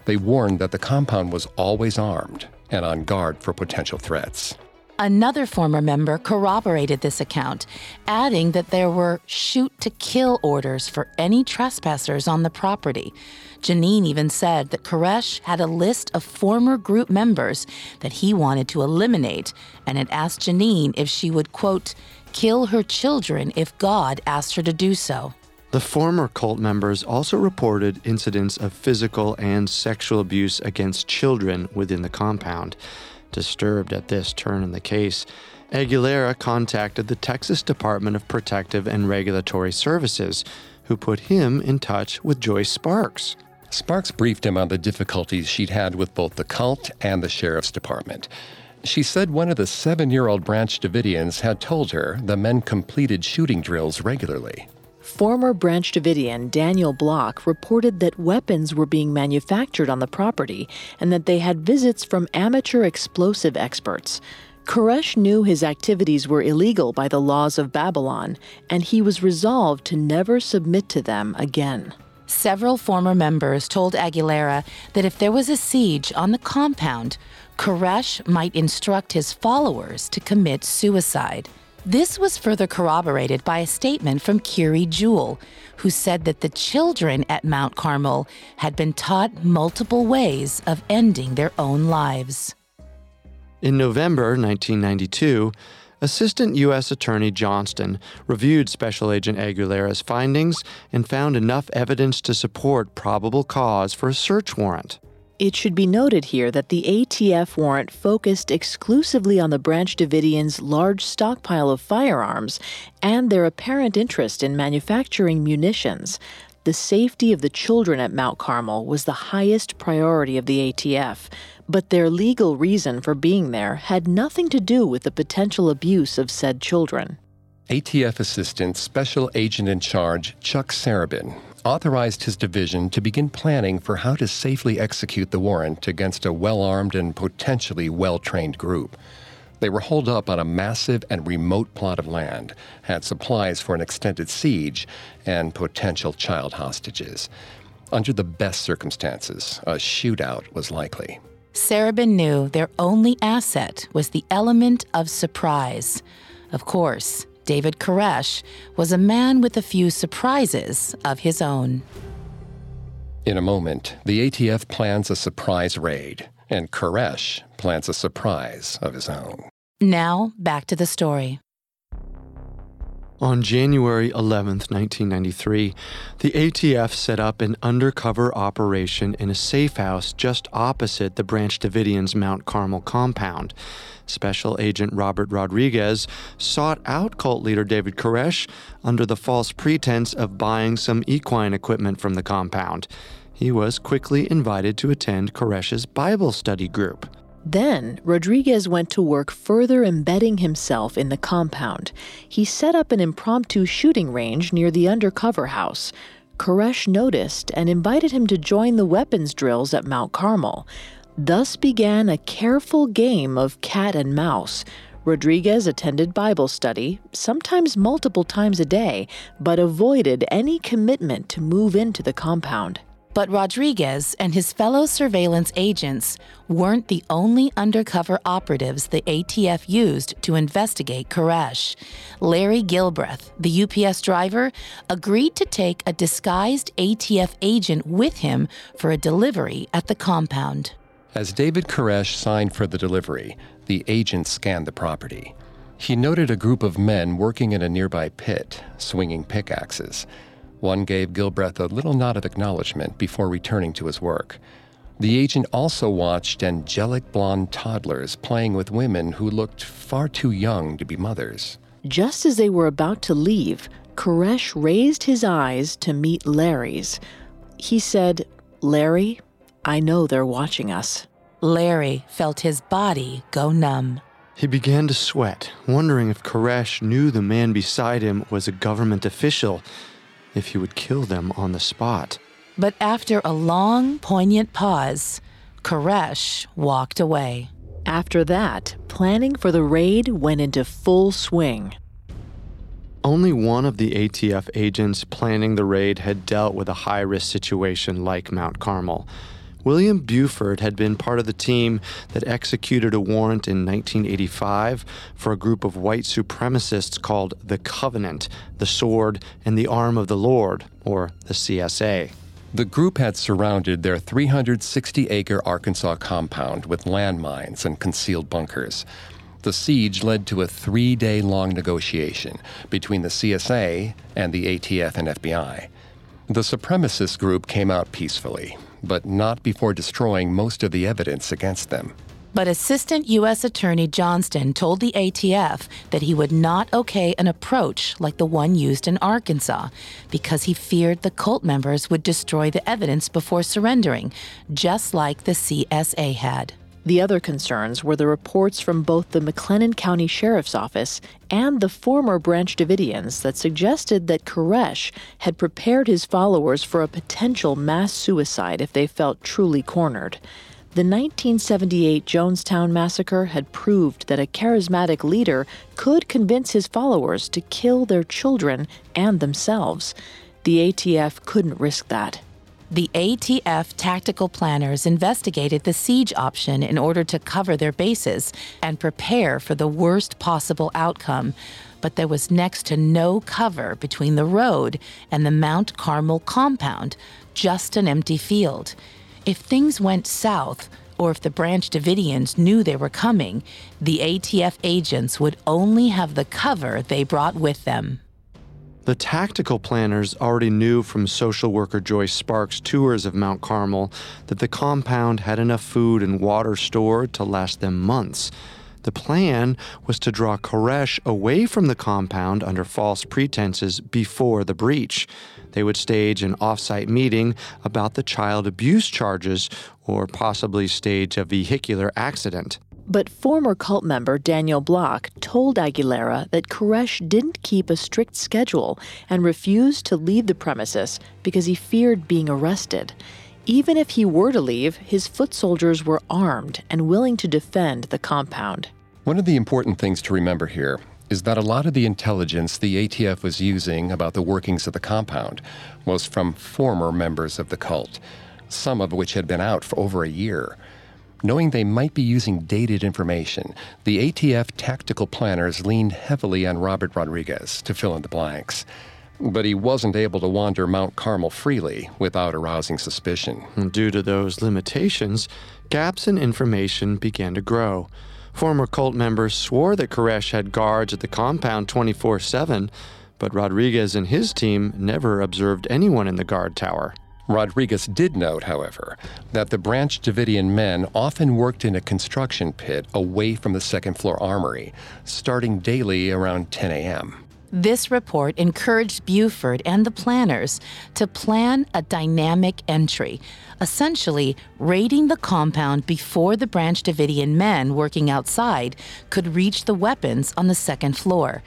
They warned that the compound was always armed and on guard for potential threats. Another former member corroborated this account, adding that there were shoot to kill orders for any trespassers on the property. Janine even said that Koresh had a list of former group members that he wanted to eliminate and had asked Janine if she would, quote, kill her children if God asked her to do so. The former cult members also reported incidents of physical and sexual abuse against children within the compound. Disturbed at this turn in the case, Aguilera contacted the Texas Department of Protective and Regulatory Services, who put him in touch with Joyce Sparks. Sparks briefed him on the difficulties she'd had with both the cult and the sheriff's department. She said one of the seven year old Branch Davidians had told her the men completed shooting drills regularly. Former Branch Davidian Daniel Block reported that weapons were being manufactured on the property and that they had visits from amateur explosive experts. Koresh knew his activities were illegal by the laws of Babylon, and he was resolved to never submit to them again. Several former members told Aguilera that if there was a siege on the compound, Koresh might instruct his followers to commit suicide. This was further corroborated by a statement from Kiri Jewell, who said that the children at Mount Carmel had been taught multiple ways of ending their own lives. In November 1992, Assistant U.S. Attorney Johnston reviewed Special Agent Aguilera's findings and found enough evidence to support probable cause for a search warrant. It should be noted here that the ATF warrant focused exclusively on the Branch Davidians' large stockpile of firearms and their apparent interest in manufacturing munitions. The safety of the children at Mount Carmel was the highest priority of the ATF, but their legal reason for being there had nothing to do with the potential abuse of said children. ATF Assistant Special Agent in Charge Chuck Sarabyn authorized his division to begin planning for how to safely execute the warrant against a well armed and potentially well trained group. They were holed up on a massive and remote plot of land, had supplies for an extended siege, and potential child hostages. Under the best circumstances, a shootout was likely. Sarabyn knew their only asset was the element of surprise. Of course, David Koresh was a man with a few surprises of his own. In a moment, the ATF plans a surprise raid, and Koresh plans a surprise of his own. Now, back to the story. On January 11, 1993, the ATF set up an undercover operation in a safe house just opposite the Branch Davidians' Mount Carmel compound. Special Agent Robert Rodriguez sought out cult leader David Koresh under the false pretense of buying some equine equipment from the compound. He was quickly invited to attend Koresh's Bible study group. Then, Rodriguez went to work further embedding himself in the compound. He set up an impromptu shooting range near the undercover house. Koresh noticed and invited him to join the weapons drills at Mount Carmel. Thus began a careful game of cat and mouse. Rodriguez attended Bible study, sometimes multiple times a day, but avoided any commitment to move into the compound. But Rodriguez and his fellow surveillance agents weren't the only undercover operatives the ATF used to investigate Koresh. Larry Gilbreth, the UPS driver, agreed to take a disguised ATF agent with him for a delivery at the compound. As David Koresh signed for the delivery, the agent scanned the property. He noted a group of men working in a nearby pit, swinging pickaxes. One gave Gilbreth a little nod of acknowledgement before returning to his work. The agent also watched angelic blonde toddlers playing with women who looked far too young to be mothers. Just as they were about to leave, Koresh raised his eyes to meet Larry's. He said, Larry, I know they're watching us. Larry felt his body go numb. He began to sweat, wondering if Koresh knew the man beside him was a government official if he would kill them on the spot. But after a long, poignant pause, Koresh walked away. After that, planning for the raid went into full swing. Only one of the ATF agents planning the raid had dealt with a high risk situation like Mount Carmel. William Buford had been part of the team that executed a warrant in 1985 for a group of white supremacists called the Covenant, the Sword, and the Arm of the Lord, or the CSA. The group had surrounded their 360 acre Arkansas compound with landmines and concealed bunkers. The siege led to a three day long negotiation between the CSA and the ATF and FBI. The supremacist group came out peacefully, but not before destroying most of the evidence against them. But Assistant U.S. Attorney Johnston told the ATF that he would not okay an approach like the one used in Arkansas because he feared the cult members would destroy the evidence before surrendering, just like the CSA had. The other concerns were the reports from both the McLennan County Sheriff's Office and the former Branch Davidians that suggested that Koresh had prepared his followers for a potential mass suicide if they felt truly cornered. The 1978 Jonestown massacre had proved that a charismatic leader could convince his followers to kill their children and themselves. The ATF couldn't risk that. The ATF tactical planners investigated the siege option in order to cover their bases and prepare for the worst possible outcome. But there was next to no cover between the road and the Mount Carmel compound, just an empty field. If things went south, or if the Branch Davidians knew they were coming, the ATF agents would only have the cover they brought with them. The tactical planners already knew from social worker Joyce Sparks' tours of Mount Carmel that the compound had enough food and water stored to last them months. The plan was to draw Koresh away from the compound under false pretenses before the breach. They would stage an offsite meeting about the child abuse charges or possibly stage a vehicular accident. But former cult member Daniel Block told Aguilera that Koresh didn't keep a strict schedule and refused to leave the premises because he feared being arrested. Even if he were to leave, his foot soldiers were armed and willing to defend the compound. One of the important things to remember here is that a lot of the intelligence the ATF was using about the workings of the compound was from former members of the cult, some of which had been out for over a year. Knowing they might be using dated information, the ATF tactical planners leaned heavily on Robert Rodriguez to fill in the blanks. But he wasn't able to wander Mount Carmel freely without arousing suspicion. Due to those limitations, gaps in information began to grow. Former cult members swore that Koresh had guards at the compound 24 7, but Rodriguez and his team never observed anyone in the guard tower. Rodriguez did note, however, that the Branch Davidian men often worked in a construction pit away from the second floor armory, starting daily around 10 a.m. This report encouraged Buford and the planners to plan a dynamic entry, essentially raiding the compound before the Branch Davidian men working outside could reach the weapons on the second floor.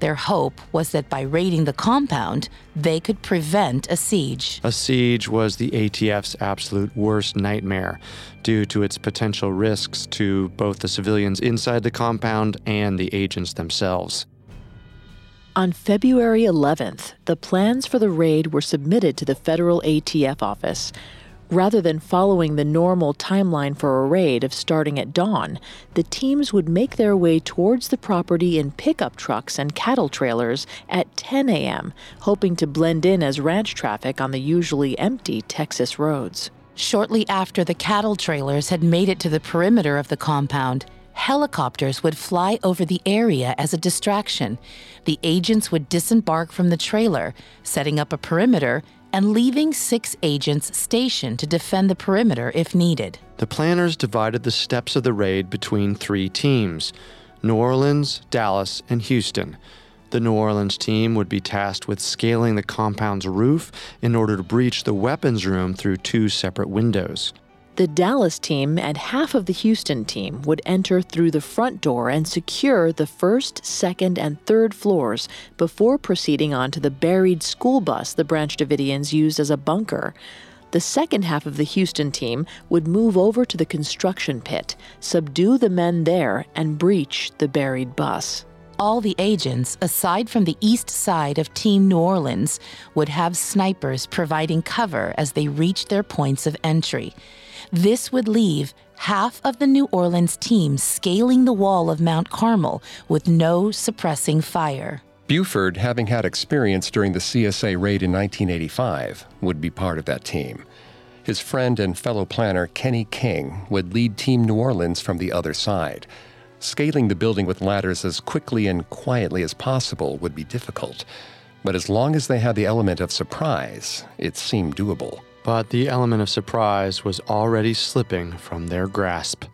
Their hope was that by raiding the compound, they could prevent a siege. A siege was the ATF's absolute worst nightmare due to its potential risks to both the civilians inside the compound and the agents themselves. On February 11th, the plans for the raid were submitted to the federal ATF office. Rather than following the normal timeline for a raid of starting at dawn, the teams would make their way towards the property in pickup trucks and cattle trailers at 10 a.m., hoping to blend in as ranch traffic on the usually empty Texas roads. Shortly after the cattle trailers had made it to the perimeter of the compound, helicopters would fly over the area as a distraction. The agents would disembark from the trailer, setting up a perimeter and leaving six agents stationed to defend the perimeter if needed. The planners divided the steps of the raid between three teams New Orleans, Dallas, and Houston. The New Orleans team would be tasked with scaling the compound's roof in order to breach the weapons room through two separate windows. The Dallas team and half of the Houston team would enter through the front door and secure the first, second, and third floors before proceeding on to the buried school bus the Branch Davidians used as a bunker. The second half of the Houston team would move over to the construction pit, subdue the men there, and breach the buried bus. All the agents, aside from the east side of Team New Orleans, would have snipers providing cover as they reached their points of entry. This would leave half of the New Orleans team scaling the wall of Mount Carmel with no suppressing fire. Buford, having had experience during the CSA raid in 1985, would be part of that team. His friend and fellow planner Kenny King would lead Team New Orleans from the other side. Scaling the building with ladders as quickly and quietly as possible would be difficult. But as long as they had the element of surprise, it seemed doable. But the element of surprise was already slipping from their grasp.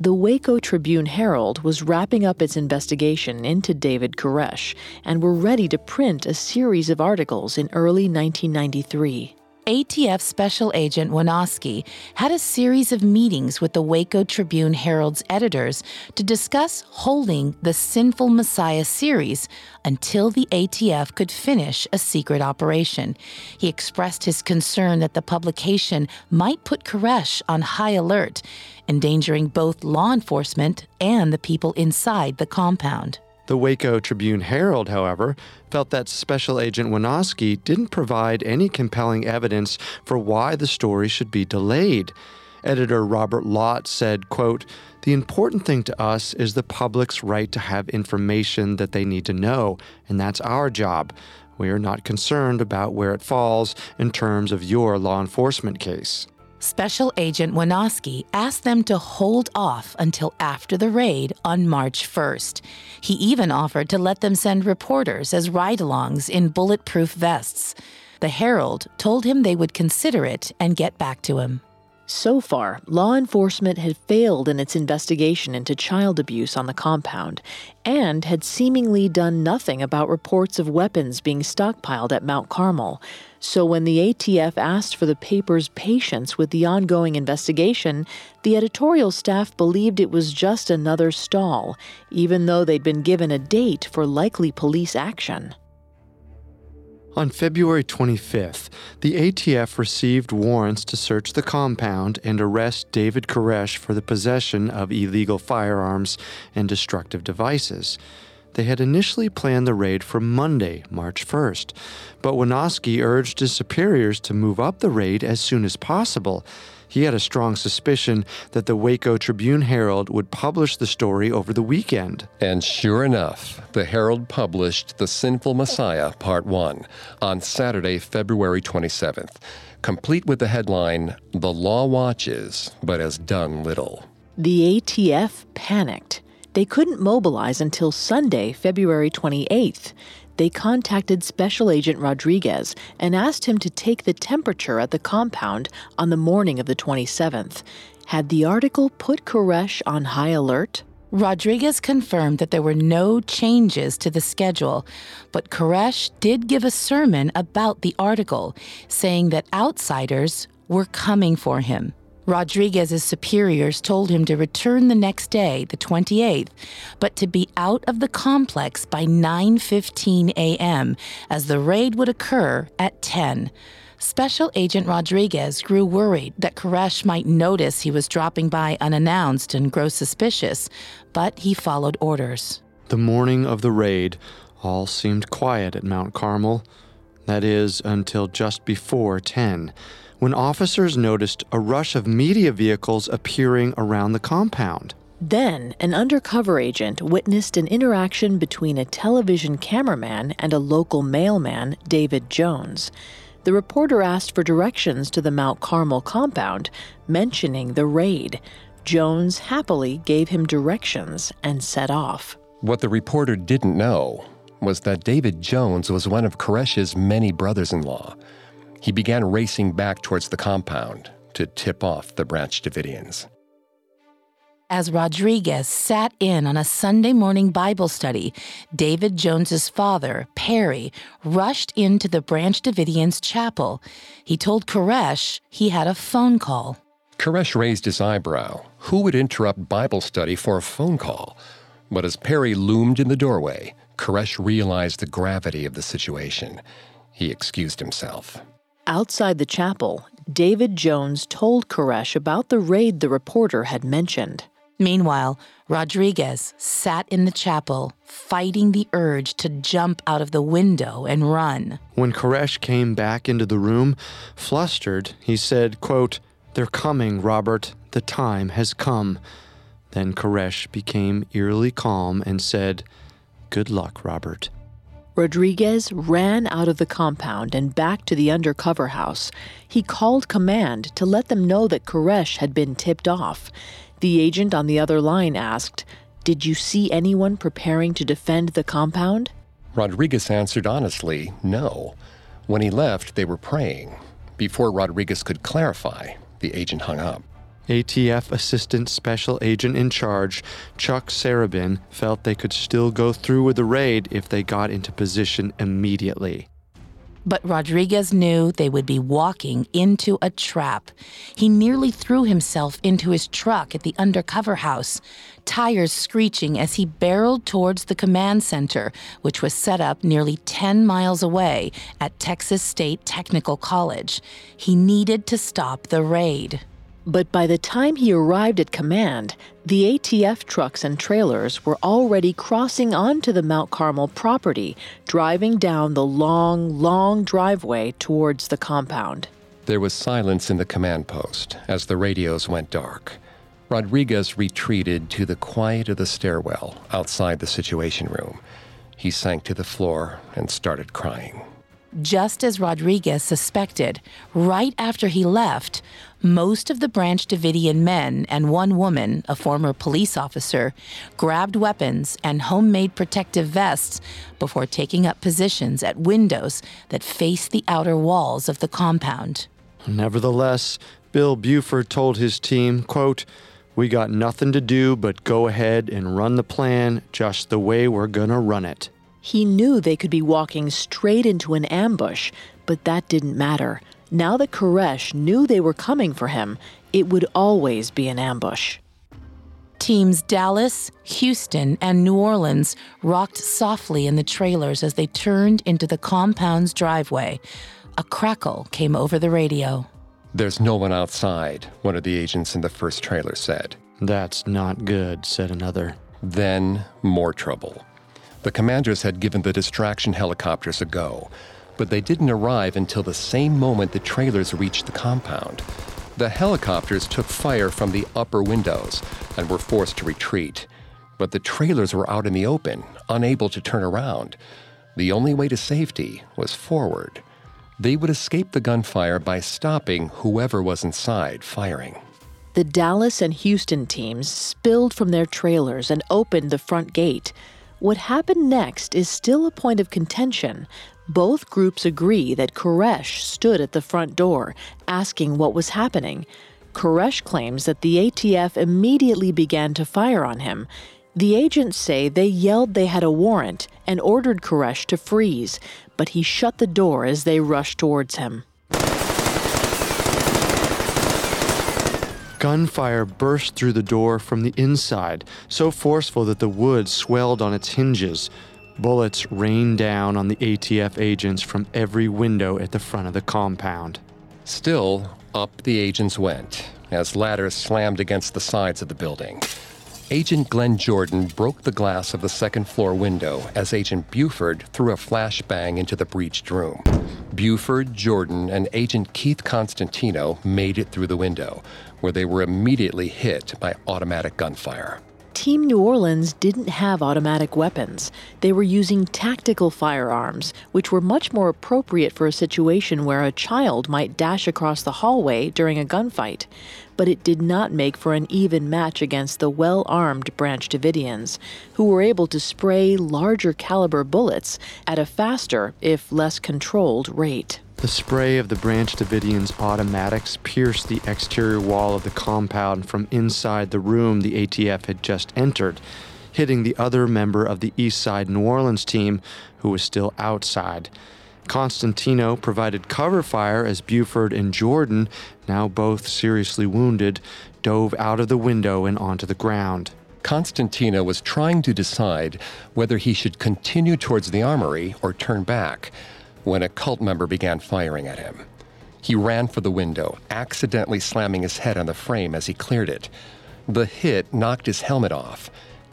The Waco Tribune Herald was wrapping up its investigation into David Koresh and were ready to print a series of articles in early 1993. ATF Special Agent Winoski had a series of meetings with the Waco Tribune Herald's editors to discuss holding the Sinful Messiah series until the ATF could finish a secret operation. He expressed his concern that the publication might put Koresh on high alert, endangering both law enforcement and the people inside the compound. The Waco Tribune Herald, however, felt that Special Agent Winoski didn't provide any compelling evidence for why the story should be delayed. Editor Robert Lott said, quote, The important thing to us is the public's right to have information that they need to know, and that's our job. We are not concerned about where it falls in terms of your law enforcement case. Special Agent Winoski asked them to hold off until after the raid on March 1st. He even offered to let them send reporters as ride alongs in bulletproof vests. The Herald told him they would consider it and get back to him. So far, law enforcement had failed in its investigation into child abuse on the compound and had seemingly done nothing about reports of weapons being stockpiled at Mount Carmel. So when the ATF asked for the paper's patience with the ongoing investigation, the editorial staff believed it was just another stall, even though they'd been given a date for likely police action. On February 25th, the ATF received warrants to search the compound and arrest David Koresh for the possession of illegal firearms and destructive devices. They had initially planned the raid for Monday, March 1st, but Winoski urged his superiors to move up the raid as soon as possible. He had a strong suspicion that the Waco Tribune Herald would publish the story over the weekend. And sure enough, the Herald published The Sinful Messiah, Part 1, on Saturday, February 27th, complete with the headline The Law Watches, but has done little. The ATF panicked. They couldn't mobilize until Sunday, February 28th they contacted Special Agent Rodriguez and asked him to take the temperature at the compound on the morning of the 27th. Had the article put Koresh on high alert? Rodriguez confirmed that there were no changes to the schedule, but Koresh did give a sermon about the article, saying that outsiders were coming for him. Rodriguez's superiors told him to return the next day, the 28th, but to be out of the complex by 9:15 a.m. as the raid would occur at 10. Special Agent Rodriguez grew worried that Koresh might notice he was dropping by unannounced and grow suspicious, but he followed orders. The morning of the raid, all seemed quiet at Mount Carmel. That is, until just before 10 when officers noticed a rush of media vehicles appearing around the compound. Then, an undercover agent witnessed an interaction between a television cameraman and a local mailman, David Jones. The reporter asked for directions to the Mount Carmel compound, mentioning the raid. Jones happily gave him directions and set off. What the reporter didn't know was that David Jones was one of Koresh's many brothers in law. He began racing back towards the compound to tip off the Branch Davidians. As Rodriguez sat in on a Sunday morning Bible study, David Jones's father, Perry, rushed into the Branch Davidians chapel. He told Koresh he had a phone call. Koresh raised his eyebrow. Who would interrupt Bible study for a phone call? But as Perry loomed in the doorway, Koresh realized the gravity of the situation. He excused himself. Outside the chapel, David Jones told Koresh about the raid the reporter had mentioned. Meanwhile, Rodriguez sat in the chapel, fighting the urge to jump out of the window and run. When Koresh came back into the room, flustered, he said, quote, They're coming, Robert. The time has come. Then Koresh became eerily calm and said, Good luck, Robert. Rodriguez ran out of the compound and back to the undercover house. He called command to let them know that Koresh had been tipped off. The agent on the other line asked, Did you see anyone preparing to defend the compound? Rodriguez answered honestly, no. When he left, they were praying. Before Rodriguez could clarify, the agent hung up. ATF Assistant Special Agent in Charge, Chuck Sarabyn, felt they could still go through with the raid if they got into position immediately. But Rodriguez knew they would be walking into a trap. He nearly threw himself into his truck at the undercover house, tires screeching as he barreled towards the command center, which was set up nearly 10 miles away at Texas State Technical College. He needed to stop the raid. But by the time he arrived at command, the ATF trucks and trailers were already crossing onto the Mount Carmel property, driving down the long, long driveway towards the compound. There was silence in the command post as the radios went dark. Rodriguez retreated to the quiet of the stairwell outside the Situation Room. He sank to the floor and started crying. Just as Rodriguez suspected, right after he left, most of the Branch Davidian men and one woman, a former police officer, grabbed weapons and homemade protective vests before taking up positions at windows that faced the outer walls of the compound. Nevertheless, Bill Buford told his team, quote, we got nothing to do but go ahead and run the plan just the way we're gonna run it. He knew they could be walking straight into an ambush, but that didn't matter. Now that Koresh knew they were coming for him, it would always be an ambush. Teams Dallas, Houston, and New Orleans rocked softly in the trailers as they turned into the compound's driveway. A crackle came over the radio. There's no one outside, one of the agents in the first trailer said. That's not good, said another. Then, more trouble. The commanders had given the distraction helicopters a go, but they didn't arrive until the same moment the trailers reached the compound. The helicopters took fire from the upper windows and were forced to retreat. But the trailers were out in the open, unable to turn around. The only way to safety was forward. They would escape the gunfire by stopping whoever was inside firing. The Dallas and Houston teams spilled from their trailers and opened the front gate. What happened next is still a point of contention. Both groups agree that Koresh stood at the front door, asking what was happening. Koresh claims that the ATF immediately began to fire on him. The agents say they yelled they had a warrant and ordered Koresh to freeze, but he shut the door as they rushed towards him. Gunfire burst through the door from the inside, so forceful that the wood swelled on its hinges. Bullets rained down on the ATF agents from every window at the front of the compound. Still, up the agents went as ladders slammed against the sides of the building. Agent Glenn Jordan broke the glass of the second floor window as Agent Buford threw a flashbang into the breached room. Buford, Jordan, and Agent Keith Constantino made it through the window, where they were immediately hit by automatic gunfire. Team New Orleans didn't have automatic weapons. They were using tactical firearms, which were much more appropriate for a situation where a child might dash across the hallway during a gunfight. But it did not make for an even match against the well armed Branch Davidians, who were able to spray larger caliber bullets at a faster, if less controlled, rate. The spray of the Branch Davidians' automatics pierced the exterior wall of the compound from inside the room the ATF had just entered, hitting the other member of the East Side New Orleans team who was still outside. Constantino provided cover fire as Buford and Jordan, now both seriously wounded, dove out of the window and onto the ground. Constantino was trying to decide whether he should continue towards the armory or turn back when a cult member began firing at him. He ran for the window, accidentally slamming his head on the frame as he cleared it. The hit knocked his helmet off.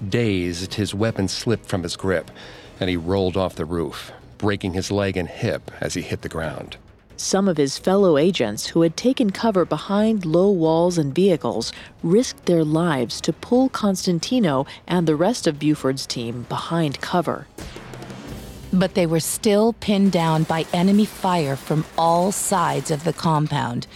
Dazed, his weapon slipped from his grip, and he rolled off the roof, breaking his leg and hip as he hit the ground. Some of his fellow agents who had taken cover behind low walls and vehicles risked their lives to pull Constantino and the rest of Buford's team behind cover but they were still pinned down by enemy fire from all sides of the compound.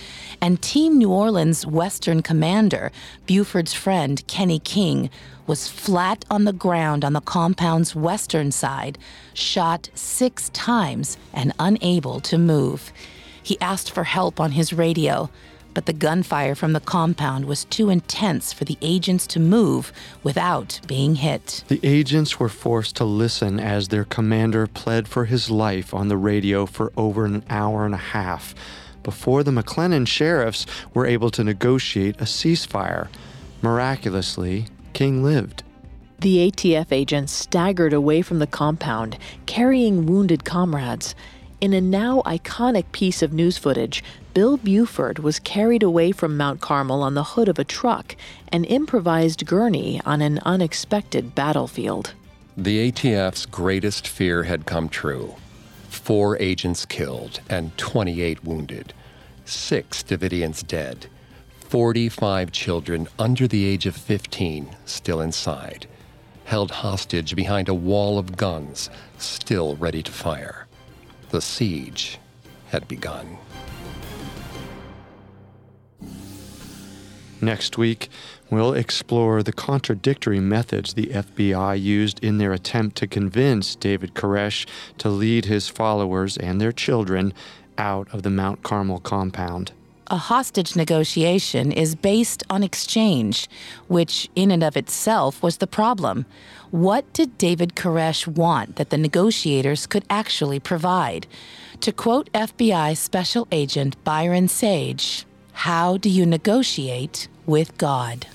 and Team New Orleans Western commander, Buford's friend Kenny King, was flat on the ground on the compound's western side, shot six times and unable to move. He asked for help on his radio, but the gunfire from the compound was too intense for the agents to move without being hit. The agents were forced to listen as their commander pled for his life on the radio for over an hour and a half before the McLennan sheriffs were able to negotiate a ceasefire. Miraculously, King lived. The ATF agents staggered away from the compound, carrying wounded comrades. In a now iconic piece of news footage, Bill Buford was carried away from Mount Carmel on the hood of a truck, an improvised gurney on an unexpected battlefield. The ATF's greatest fear had come true four agents killed and 28 wounded, six Davidians dead, 45 children under the age of 15 still inside, held hostage behind a wall of guns, still ready to fire. The siege had begun. Next week, we'll explore the contradictory methods the FBI used in their attempt to convince David Koresh to lead his followers and their children out of the Mount Carmel compound. A hostage negotiation is based on exchange, which in and of itself was the problem. What did David Koresh want that the negotiators could actually provide? To quote FBI Special Agent Byron Sage, how do you negotiate with God?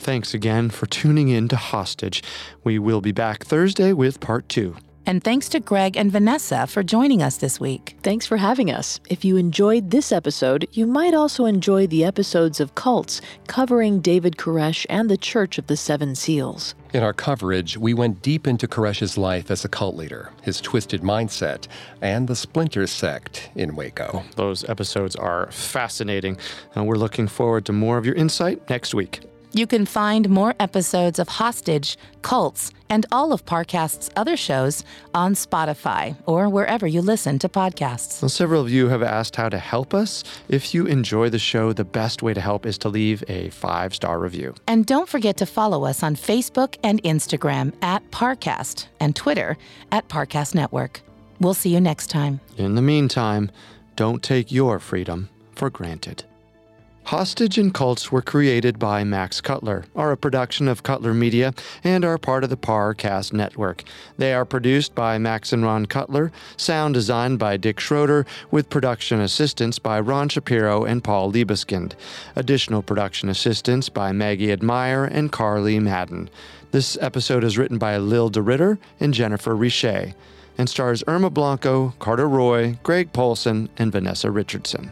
Thanks again for tuning in to Hostage. We will be back Thursday with part two. And thanks to Greg and Vanessa for joining us this week. Thanks for having us. If you enjoyed this episode, you might also enjoy the episodes of Cults covering David Koresh and the Church of the Seven Seals. In our coverage, we went deep into Koresh's life as a cult leader, his twisted mindset, and the splinter sect in Waco. Those episodes are fascinating, and we're looking forward to more of your insight next week. You can find more episodes of Hostage, Cults, and all of Parcast's other shows on Spotify or wherever you listen to podcasts. Well, several of you have asked how to help us. If you enjoy the show, the best way to help is to leave a five star review. And don't forget to follow us on Facebook and Instagram at Parcast and Twitter at Parcast Network. We'll see you next time. In the meantime, don't take your freedom for granted. Hostage and Cults were created by Max Cutler, are a production of Cutler Media, and are part of the Parcast Network. They are produced by Max and Ron Cutler, sound designed by Dick Schroeder, with production assistance by Ron Shapiro and Paul Liebeskind. Additional production assistance by Maggie Admire and Carly Madden. This episode is written by Lil DeRitter and Jennifer Richet, and stars Irma Blanco, Carter Roy, Greg Polcyn, and Vanessa Richardson.